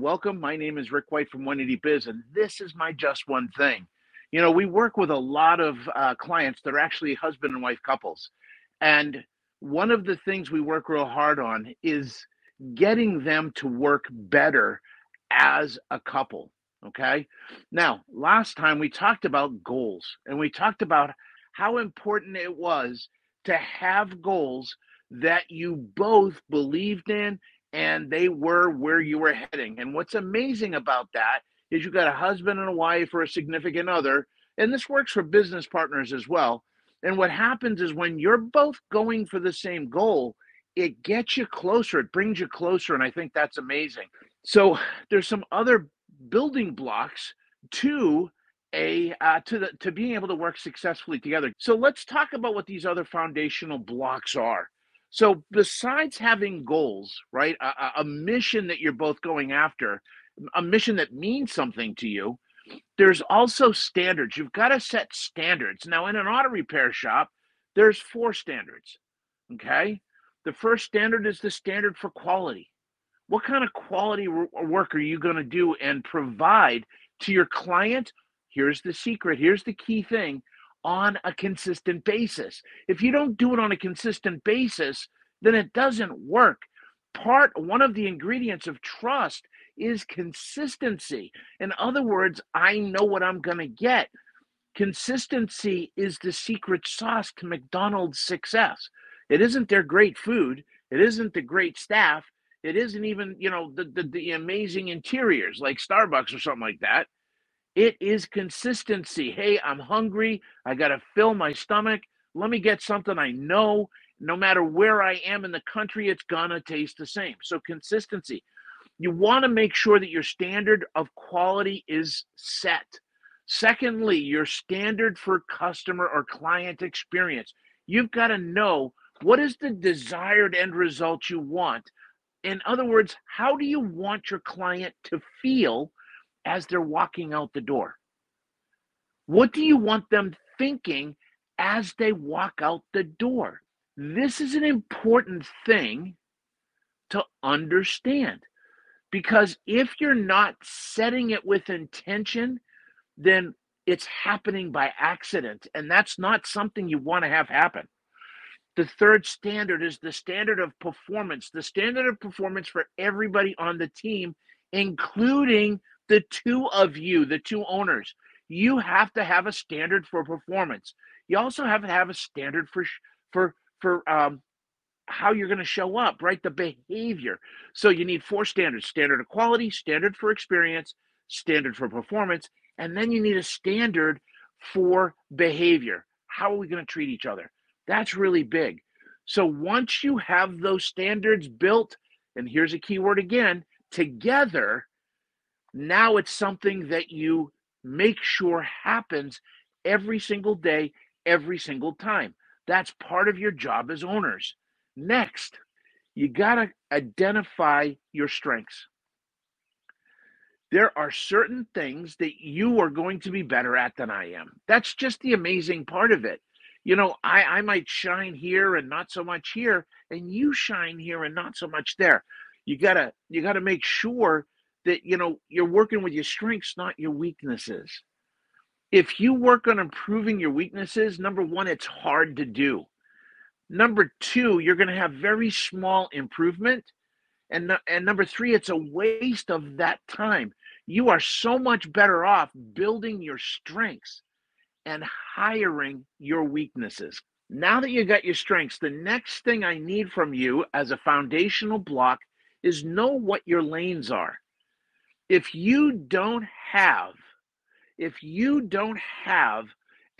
Welcome. My name is Rick White from 180 Biz, and this is my Just One Thing. You know, we work with a lot of uh, clients that are actually husband and wife couples. And one of the things we work real hard on is getting them to work better as a couple. Okay. Now, last time we talked about goals and we talked about how important it was to have goals that you both believed in and they were where you were heading. And what's amazing about that is you got a husband and a wife or a significant other, and this works for business partners as well. And what happens is when you're both going for the same goal, it gets you closer, it brings you closer. And I think that's amazing. So there's some other building blocks to a uh, to the to being able to work successfully together. So let's talk about what these other foundational blocks are. So besides having goals, right, a, a mission that you're both going after, a mission that means something to you, there's also standards. You've got to set standards. Now, in an auto repair shop, there's four standards. Okay. The first standard is the standard for quality. What kind of quality uh, work are you going to do and provide to your client? Here's the secret. Here's the key thing on a consistent basis. If you don't do it on a consistent basis, then it doesn't work. Part one of the ingredients of trust is consistency. In other words, I know what I'm going to get. Consistency is the secret sauce to McDonald's success. It isn't their great food, it isn't the great staff, it isn't even, you know, the, the, the amazing interiors like Starbucks or something like that. It is consistency. Hey, I'm hungry. I got to fill my stomach. Let me get something I know. No matter where I am in the country, it's going to taste the same. So, consistency. You want to make sure that your standard of quality is set. Secondly, your standard for customer or client experience. You've got to know what is the desired end result you want. In other words, how do you want your client to feel as they're walking out the door? What do you want them thinking as they walk out the door? This is an important thing to understand because if you're not setting it with intention, then it's happening by accident. And that's not something you want to have happen. The third standard is the standard of performance, the standard of performance for everybody on the team, including the two of you, the two owners, you have to have a standard for performance. You also have to have a standard for for for um, how you're going to show up, right? The behavior. So you need four standards: standard of quality, standard for experience, standard for performance, and then you need a standard for behavior. How are we going to treat each other? That's really big. So once you have those standards built, and here's a key word again, together, now it's something that you make sure happens every single day, every single time. That's part of your job as owners. Next, you got to identify your strengths. There are certain things that you are going to be better at than I am. That's just the amazing part of it. You know, I, I might shine here and not so much here, and you shine here and not so much there. You gotta you gotta make sure that you know you're working with your strengths not your weaknesses. If you work on improving your weaknesses number one it's hard to do. Number two you're going to have very small improvement. And and number three it's a waste of that time. You are so much better off building your strengths and hiring your weaknesses. Now that you got your strengths the next thing i need from you as a foundational block is know what your lanes are. If you don't have if you don't have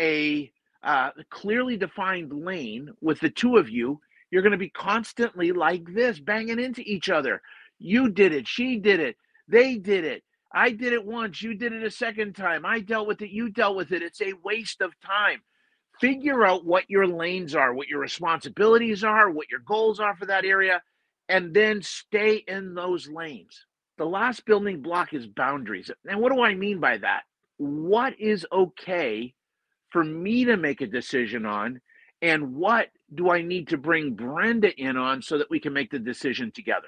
a uh, clearly defined lane with the two of you you're going to be constantly like this banging into each other. You did it she did it they did it i did it once you did it a second time i dealt with it you dealt with it. It's a waste of time. Figure out what your lanes are what your responsibilities are what your goals are for that area and then stay in those lanes the last building block is boundaries. And what do I mean by that? What is okay for me to make a decision on? And what do I need to bring Brenda in on so that we can make the decision together?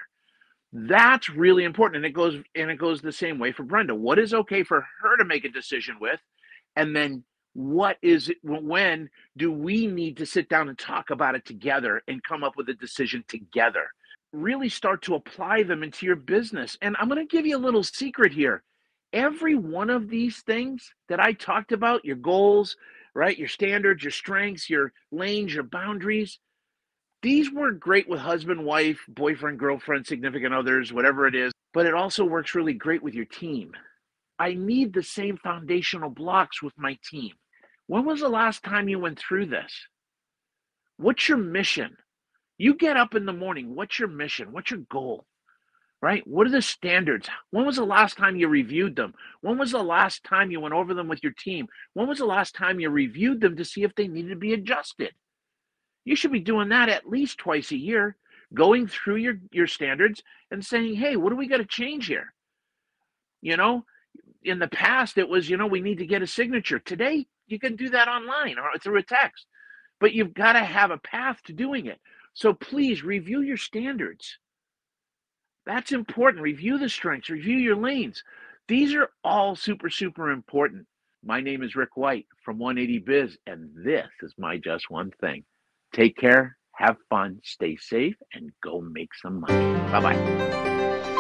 That's really important. And it goes and it goes the same way for Brenda. What is okay for her to make a decision with? And then what is it when do we need to sit down and talk about it together and come up with a decision together? Really start to apply them into your business. And I'm going to give you a little secret here. Every one of these things that I talked about, your goals, right? Your standards, your strengths, your lanes, your boundaries, these work great with husband, wife, boyfriend, girlfriend, significant others, whatever it is, but it also works really great with your team. I need the same foundational blocks with my team. When was the last time you went through this? What's your mission? You get up in the morning. What's your mission? What's your goal? Right? What are the standards? When was the last time you reviewed them? When was the last time you went over them with your team? When was the last time you reviewed them to see if they needed to be adjusted? You should be doing that at least twice a year, going through your, your standards and saying, hey, what do we got to change here? You know, in the past, it was, you know, we need to get a signature. Today, you can do that online or through a text, but you've got to have a path to doing it. So please review your standards. That's important. Review the strengths, review your lanes. These are all super, super important. My name is Rick White from 180 Biz, and this is my Just One Thing. Take care, have fun, stay safe, and go make some money. Bye bye.